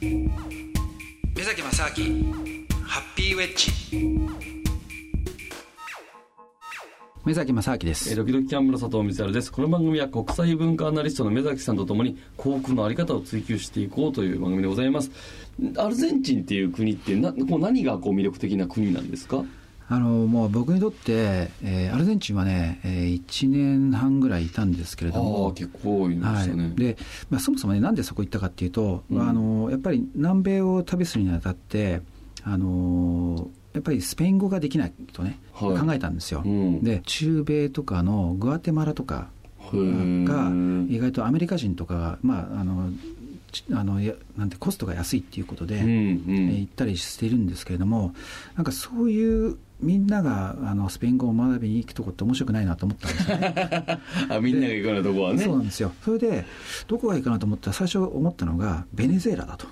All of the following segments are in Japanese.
目崎正明ハッピーウェッジ目崎正明です。えー、ドキドキキャンプの佐藤光晴です。この番組は国際文化アナリストの目崎さんとともに幸福のあり方を追求していこうという番組でございます。アルゼンチンっていう国ってなこう何がこう魅力的な国なんですか？あのもう僕にとって、えー、アルゼンチンはね、えー、1年半ぐらいいたんですけれども、結構いましたね、はい、でまあ、そもそもね、なんでそこ行ったかっていうと、うん、あのやっぱり南米を旅するにあたって、あのやっぱりスペイン語ができないとね、はい、考えたんですよ、うん、で中米とかのグアテマラとかが意外とアメリカ人とかが、まあ、あのあのやなんてコストが安いっていうことで、うんうん、行ったりしているんですけれどもなんかそういうみんながあのスペイン語を学びに行くとこって面白くないなと思ったんですよね。あみんなが行くようなとこはね。そうなんですよ。それでどこがいいかなと思ったら最初思ったのがベネズエラだと。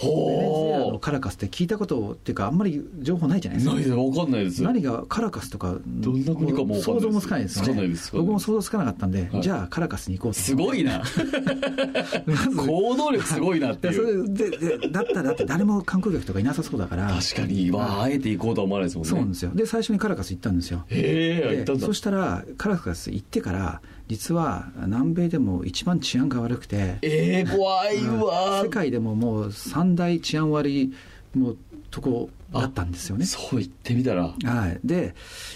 ベネズエラのカラカスって聞いたことっていうかあんまり情報ないじゃないですか。ないです。分かんないです。何がカラカスとかどんな国かも想像もつかないですよね。僕も想像つかなかったんで、はい、じゃあカラカスに行こうとすごいな。行動力すごいなっていう。それででだったらだって誰も観光客とかいなさそうだから。確かに、まあ、あえて行こうとは思わないですもんね。そうなんですよ。で最初にカラカス行ったんですよ。へえ行ったんだ。そしたらカラカス行ってから実は南米でも一番治安が悪くてえー、怖いわ。世界でももう三大治安悪いもうとこだったんですよね。そう言ってみたら。はい。で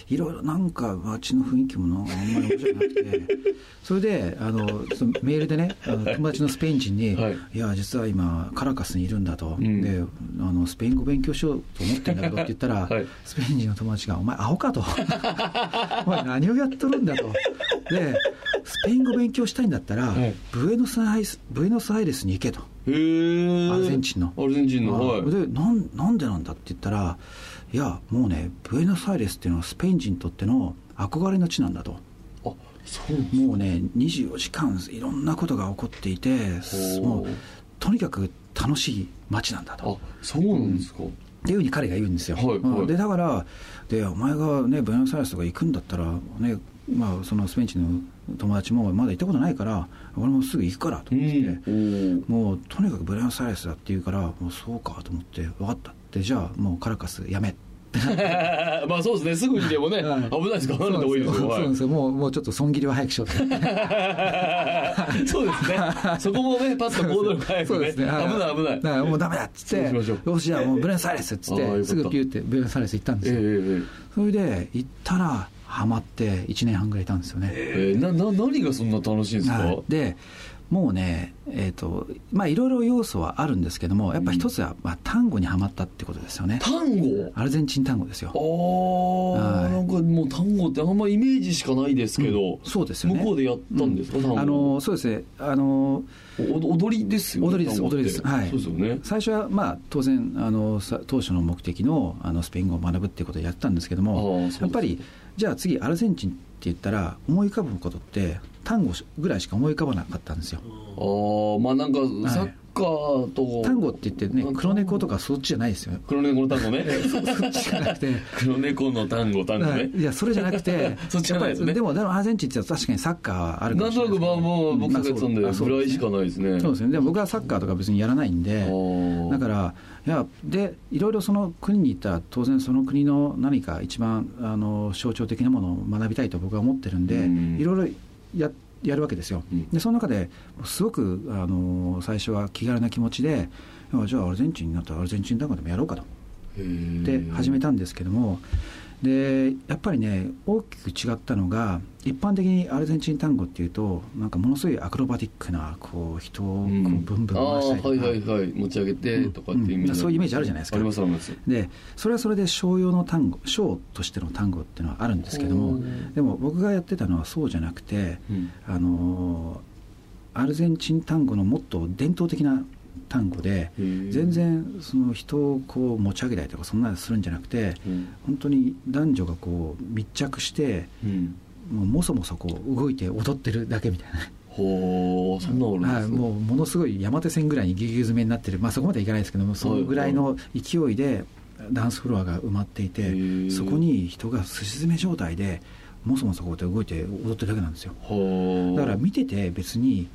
いろいろなんか街の雰囲気もあんまり面白くなくて。それであのそのメールでねあの友達のスペイン人に、はい、いや実は今カラカスにいるんだと、うん、であのスペイン語勉強しようと思ってんだけどって言ったら、はい、スペイン人の友達が「お前アホか」と「お前何をやっとるんだ」と。でスペイン語勉強したいんだったら、はい、ブエノスアイレスブエノスアイレスに行けと。へアルゼンチンの。アルゼンチンの、はい、でなんなんでなんだって言ったらいやもうねブエノスアイレスっていうのはスペイン人にとっての憧れの地なんだと。あそうもうね24時間いろんなことが起こっていてもうとにかく楽しい街なんだと。あそうなんですか、うん。っていうふうに彼が言うんですよ。はいはい、でだからでお前がねブエノスアイレスとか行くんだったらねまあそのスペイン人の友達もまだ行ったことないから俺もすぐ行くからと思って、うん、もうとにかくブエノスアイレスだって言うからもうそうかと思って分かった。ってじゃあもうカラカスやめ。まあそうですね、すぐにでもね、はい、危ないですから、なんで多いですよ。そうなんですよ、もう、もうちょっと損切りは早くしようと。そうですね、そこもね、パッと行動力早くね、危ない危ない。だからもうダメだっつって、よし、じゃあもうブレンサイレスっつって、すぐピューってブレンサイレス行ったんですよ。えー、それで、行ったら、はまって1年半ぐらいいたんですよね。えー、なな何がそんな楽しいんですか、でもうね、えーとまあ、いろいろ要素はあるんですけども、やっぱ一つは、まあ、単語にはまったってことですよね。単語？アルゼンチン単語ですよ。ああ、なんかもう単語ってあんまイメージしかないですけど、うん、そうですよね。向こうでやったんですか、うん、あのそうですね。あの踊りですよね。踊りです、踊りです。はい。そうですよね。最初は、まあ、当然、あの、当初の目的の、あの、スペイン語を学ぶっていうことをやったんですけども、やっぱり、じゃあ次、アルゼンチン言ったら、思い浮かぶことって、単語ぐらいしか思い浮かばなかったんですよ。ああ、まあなんか、サッカーと。単語って言ってね、黒猫とかそっちじゃないですよ。黒猫の単語ね。そっちじゃなくて。黒猫の単語、単語ね。いや、それじゃなくて、そっちじゃないですね。でも、でもアルゼンチンって確かにサッカーはあるかもしれない。なんとなく、まあもう、僕がやったんで、ぐらいしかないですね。そうですね。でも僕はサッカーとか別にやらないんで、だから、いや、で、いろいろその国に行ったら、当然その国の何か一番、あの、象徴的なものを学びたいと僕は思ってるんで、いろいろやって、やるわけですよ、でその中ですごくあの最初は気軽な気持ちでじゃあアルゼンチンになったらアルゼンチン単語でもやろうかと。で始めたんですけどもでやっぱりね大きく違ったのが一般的にアルゼンチン単語っていうとなんかものすごいアクロバティックなこう人をこうブンブン回したりとか、うん、はいはいはい。持ち上げてとかっていう意味、うん、そういうイメージあるじゃないですか。ありますあります。でそれはそれで商用の単語商としての単語っていうのはあるんですけどもでも僕がやってたのはそうじゃなくて、うん、あのアルゼンチン単語のもっと伝統的な単語で全然その人をこう持ち上げたりとかそんなのするんじゃなくて、うん、本当に男女がこう密着して、うん、もうもそもそこう動いて踊ってるだけみたいな。ほうそんなはい、もうものすごい山手線ぐらいにぎゅぎゅ詰めになってる、まあ、そこまでいかないですけどもそのぐらいの勢いでダンスフロアが埋まっていてそこに人がすし詰め状態でもそもそこで動いて踊ってるだけなんですよ。だから見てて別に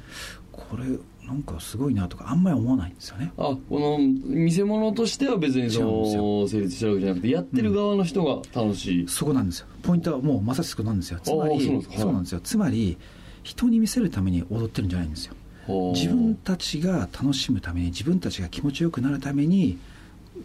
これなんかすごいなとかあんまり思わないんですよね。あこの見せ物としては別にその成立してるわけじゃなくてやってる側の人が楽しい、そこなんですよ。ポイントはもうまさしくなんですよ。つまりそうなんですよ。つまり人に見せるために踊ってるんじゃないんですよ。自分たちが楽しむために自分たちが気持ちよくなるために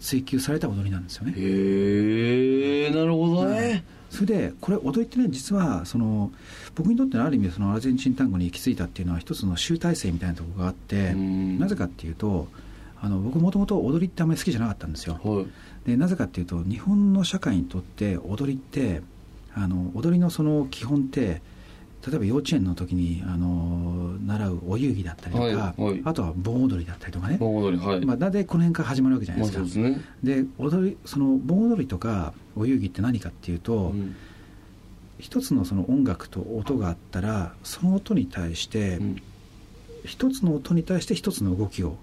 追求された踊りなんですよね。へえなるほどね、それでこれ踊りってね実はその僕にとってのある意味そのアルゼンチン単語に行き着いたっていうのは一つの集大成みたいなところがあってうん。なぜかっていうとあの僕もともと踊りってあんまり好きじゃなかったんですよ。はい。でなぜかっていうと日本の社会にとって踊りってあの踊りのその基本って例えば幼稚園の時にあの習うお遊戯だったりとか、はいはい。あとは盆踊りだったりとかね、盆踊りはい、まあ、大体この辺から始まるわけじゃないまあですか、そうですね、で踊りその盆踊りとかお遊戯って何かっていうと、うん。一つのその音楽と音があったらその音に対してうん。一つの音に対して一つの動きを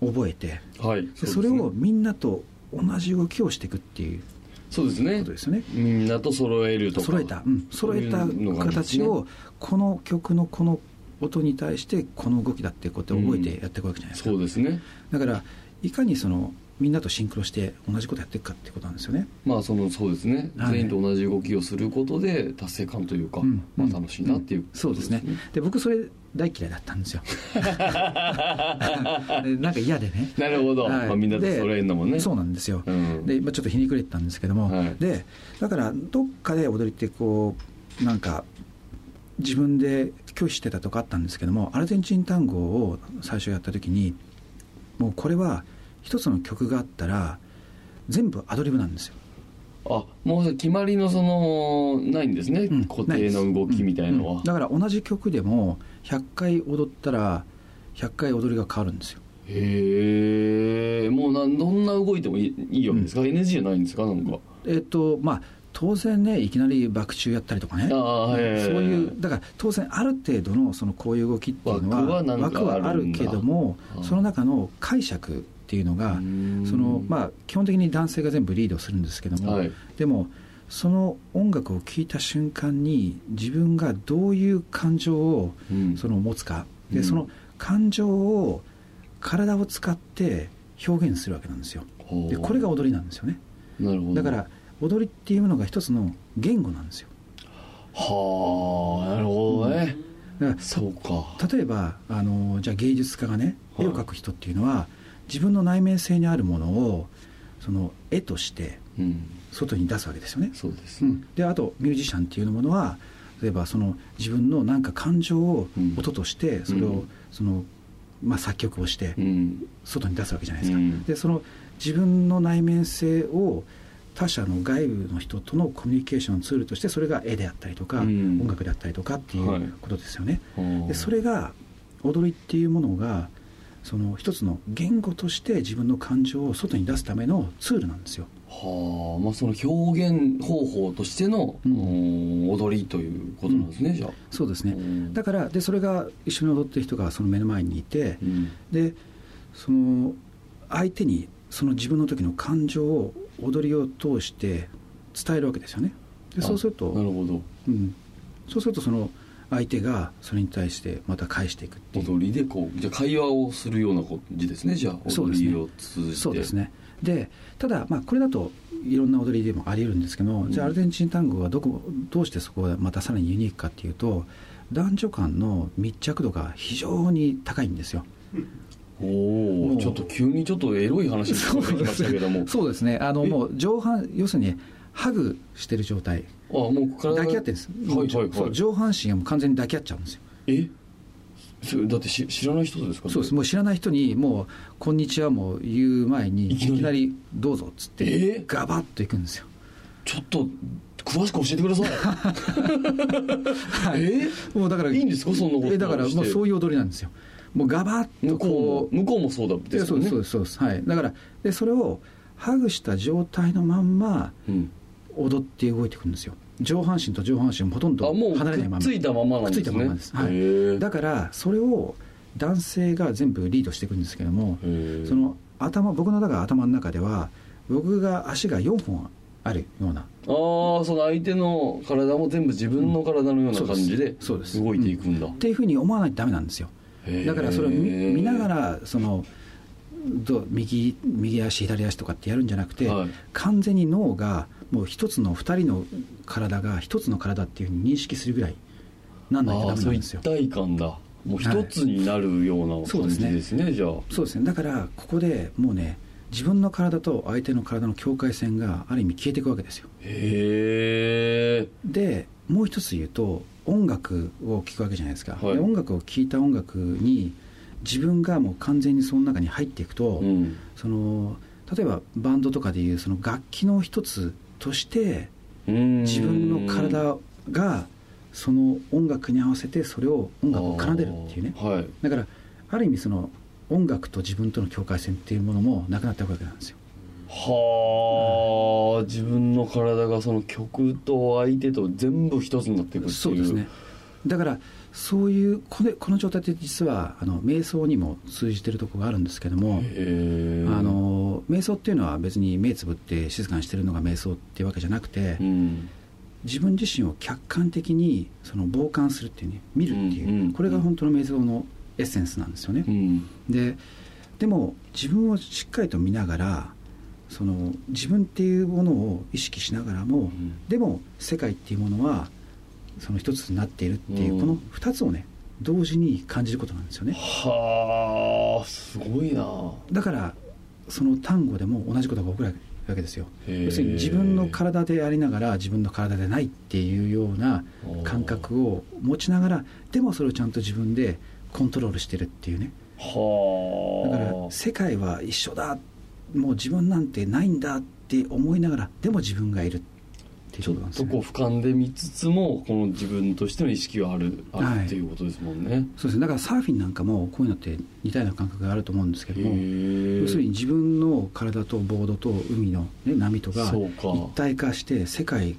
覚えてはい。でそれをみんなと同じ動きをしていくっていうそうですね。ことですよね。みんなと揃えるとか。揃えた、うん、揃えた形をこの曲のこの音に対してこの動きだっていうことを覚えてやっていくわけじゃないですか、そうですね。だからいかにそのみんなとシンクロして同じことやっていくかっていうことなんですよね。まあそのそうですね、はい。全員と同じ動きをすることで達成感というか、うん。まあ楽しいなっていう、そうですね。で僕それ大嫌いだったんですよ。でなんか嫌でね。なるほど、はい。まあ、みんなと揃えるのもね。そうなんですよ、うん。で、まあ、ちょっとひねくれてたんですけども、はい。でだからどっかで踊りってこうなんか自分で拒否してたとかあったんですけどもアルゼンチン単語を最初やった時にもうこれは一つの曲があったら全部アドリブなんですよ。あもう決まりのそのないんですね、うん固定の動きみたいのは、うんだから同じ曲でも100回踊ったら100回踊りが変わるんですよ。へえもうなんどんな動いてもいいいいわけですか、NG じゃないんですか？なんか。えっ、とまあ当然ねいきなり爆中やったりとかね。そういうだから当然ある程度のそのこういう動きっていうのは枠はあるけどもその中の解釈っていうのがうん。そのまあ基本的に男性が全部リードするんですけども、はい。でもその音楽を聴いた瞬間に自分がどういう感情をうん。その持つか。うん。でその感情を体を使って表現するわけなんですよ。でこれが踊りなんですよね。なるほど。だから踊りっていうのが一つの言語なんですよ。はあなるほどね、だからそうか。例えばあのじゃあ芸術家がねはい絵を描く人っていうのは、自分の内面性にあるものをその絵としてうん。外に出すわけですよね、そうです。ね、うん、であとミュージシャンっていうものは例えばその自分のなんか感情をうん。音としてそれを、うん。そのまあ、作曲をしてうん。外に出すわけじゃないですか、うん。でその自分の内面性を他者の外部の人とのコミュニケーションツールとしてそれが絵であったりとか、うん。音楽であったりとかっていはい。うことですよね、はあでそれが踊りっていうものがその一つの言語として自分の感情を外に出すためのツールなんですよ。はあまあその表現方法としての、うん。うん踊りということなんですね、じゃあ。そうですね。うん。だからでそれが一緒に踊ってる人がその目の前にいてうん。でその相手にその自分の時の感情を踊りを通して伝えるわけですよね。でそうするとあなるほど。うん、そうするとその相手がそれに対してまた返していくっていう。踊りでこうじゃあ会話をするような感じですね。じゃあ踊りを通じて。そうですね。でただ、まあ、これだといろんな踊りでもあり得るんですけど、うん。じゃあアルゼンチン単語はどこどうしてそこがまたさらにユニークかっていうと男女間の密着度が非常に高いんですよ。おおちょっと急にちょっとエロい話に聞こえてきましたけども。そうですね。あのえ？もう上半要するにハグしてる状態あもう体抱き合ってるんです、はいはいはい。上半身がもう完全に抱き合っちゃうんですよ。え？それだってし知らない人ですか？そうです。もう知らない人にもう「こんにちは」も言う前にいいきなり。きなり「どうぞ」っつっえ？てガバッといくんですよ。ちょっと詳しく教えてください。え？もうだからいいんですか？そんなことえだからもうそういういう踊りなんですよ。もうガバッと向ここう向こうもそうだですよね。そうですそうですそうです。はい。だからでそれをハグした状態のまんまうん踊って動いていくんですよ。上半身と上半身ほとんどあもう離れないまま。くっついたままなんですね。くっついたままです。はい。だからそれを男性が全部リードしていくんですけどもその頭僕のだから頭の中では僕が足が4本あるようなああその相手の体も全部自分の体のような感じで動いていくんだ、っていうふうに思わないとダメなんですよ。だからそれを見見ながらそのど右右足左足とかってやるんじゃなくて、はい。完全に脳がもう一つの二人の体が一つの体っていうふうに認識するぐらいなんないとダメなんですよ。一体感だ。もう一つになるような感じそうですねですね,、じゃあ。そうですねだからここでもうね自分の体と相手の体の境界線がある意味消えていくわけですよ。へえでもう一つ言うと音楽を聴くわけじゃないですか、はい。で音楽を聴いた音楽に自分がもう完全にその中に入っていくと、うん。その例えばバンドとかでいうその楽器の一つとして自分の体がその音楽に合わせてそれを音楽を奏でるっていうね。はい。だからある意味その音楽と自分との境界線っていうものもなくなっていくわけなんですよ。はあ。自分の体がその曲と相手と全部一つになっていくっていう。そうですね。だからそういうこれこの状態って実はあの瞑想にも通じてるところがあるんですけども、あの瞑想っていうのは別に目つぶって静かにしてるのが瞑想っていうわけじゃなくて、うん。自分自身を客観的にその傍観するっていうね見るっていう、うんうんこれが本当の瞑想のエッセンスなんですよね、うん。ででも自分をしっかりと見ながらその自分っていうものを意識しながらも、ん。でも世界っていうものはその一つになっているっていう、うん。この二つをね同時に感じることなんですよね。はあすごいな。だからその単語でも同じことが起こるわけですよ。要するに自分の体でありながら自分の体でないっていうような感覚を持ちながらでもそれをちゃんと自分でコントロールしてるっていうね。はあ。だから世界は一緒だ。もう自分なんてないんだって思いながらでも自分がいるっていうちょっことなんですね。とこう俯瞰で見つつもこの自分としての意識はあるあはい。るっていうことですもんね、そうですね。だからサーフィンなんかもこういうのって似たような感覚があると思うんですけども要するに自分の体とボードと海の、ね、波とが一体化して世界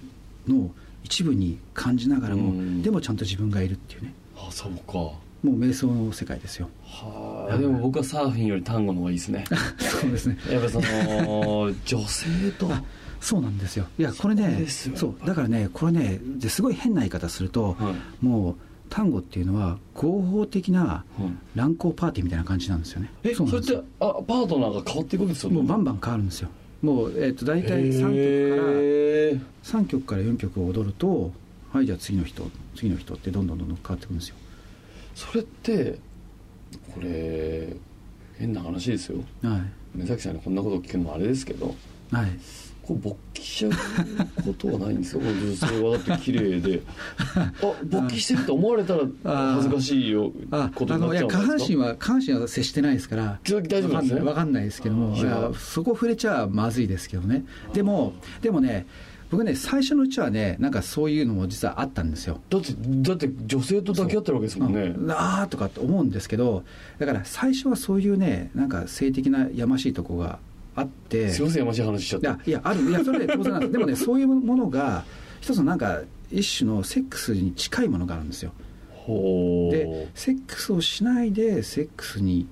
の一部に感じながらもうん。でもちゃんと自分がいるっていうね。あそうか。もう瞑想の世界ですよ。はあ。でも僕はサーフィンより単語の方がいいですね。そうですね。やっぱりその女性とあそうなんですよ。いやこれねそうだからねこれねですごい変な言い方すると、はい。もう単語っていうのは合法的なはい。乱交パーティーみたいな感じなんですよね。えそれっそうなんです。よてあパートナーが変わっていくわけですよもうバンバン変わるんですよもう、えっと大体3曲からへー3曲から4曲を踊るとはいじゃあ次の人次の人ってどんどんどんどん変わってくるんですよそれってこれ変な話ですよはい目崎さんにこんなこと聞くのもあれですけどはいこう勃起しちゃうことはないんですか？この女性はだって綺麗で。あ勃起してると思われたら恥ずかしいよあことになっちゃうんですか？下半身は下半身は接してないですから。大丈夫ですね。わかんないですけどもそこ触れちゃまずいですけどね。でもでもね僕ね最初のうちはねなんかそういうのも実はあったんですよ。だってだって女性と抱き合ってるわけですもんね。う。んあーとかって思うんですけどだから最初はそういうねなんか性的なやましいとこがあって。すいませんやましい話しちゃっいたやいやある。いやそれで当然なんですでもねそういうものが一つのなんか一種のセックスに近いものがあるんですよ。でセックスをしないでセックスに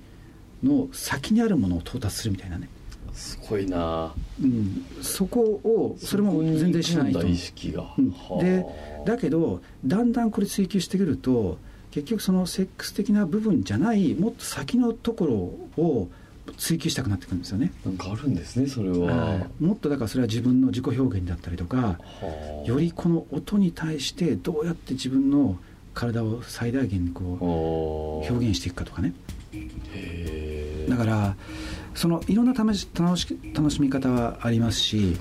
の先にあるものを到達するみたいなね、すごいな。うん、そこをそれも全然しないと。意識が、うん。はあ。でだけどだんだんこれ追求してくると結局そのセックス的な部分じゃないもっと先のところを追求したくなってくるんですよね、なんかあるんですねそれは、はい。もっとだからそれは自分の自己表現だったりとかはあ。よりこの音に対してどうやって自分の体を最大限にこう表表現していくかとかね。だからそのいろんな試し楽し楽しみ方はありますし。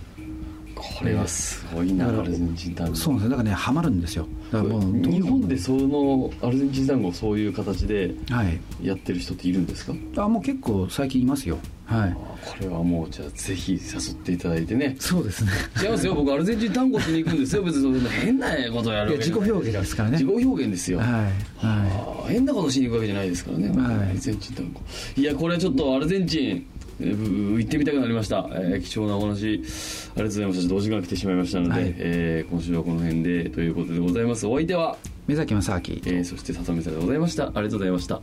これはすごいなアルゼンチン単語そうなんですよ。だからねハマるんですよ日本でそのアルゼンチン単語をそういう形ではい。やってる人っているんですか？あもう結構最近いますよ。はい。あこれはもうじゃあぜひ誘っていただいてね。そうですね。違いますよ。僕アルゼンチン単語しに行くんですよ。別に変なことをやるい。や自己表現ですからね。自己表現ですよ、はい。はあー変なことしに行くわけじゃないですからね、はい。アルゼンチン単語いやこれはちょっとアルゼンチンえ行ってみたくなりました、えー貴重なお話。ありがとうございました。ちょっとお時間が来てしまいましたので、はい。えー今週はこの辺でということでございます。お相手は、い目崎正明。えーそして里見さんでございました。ありがとうございました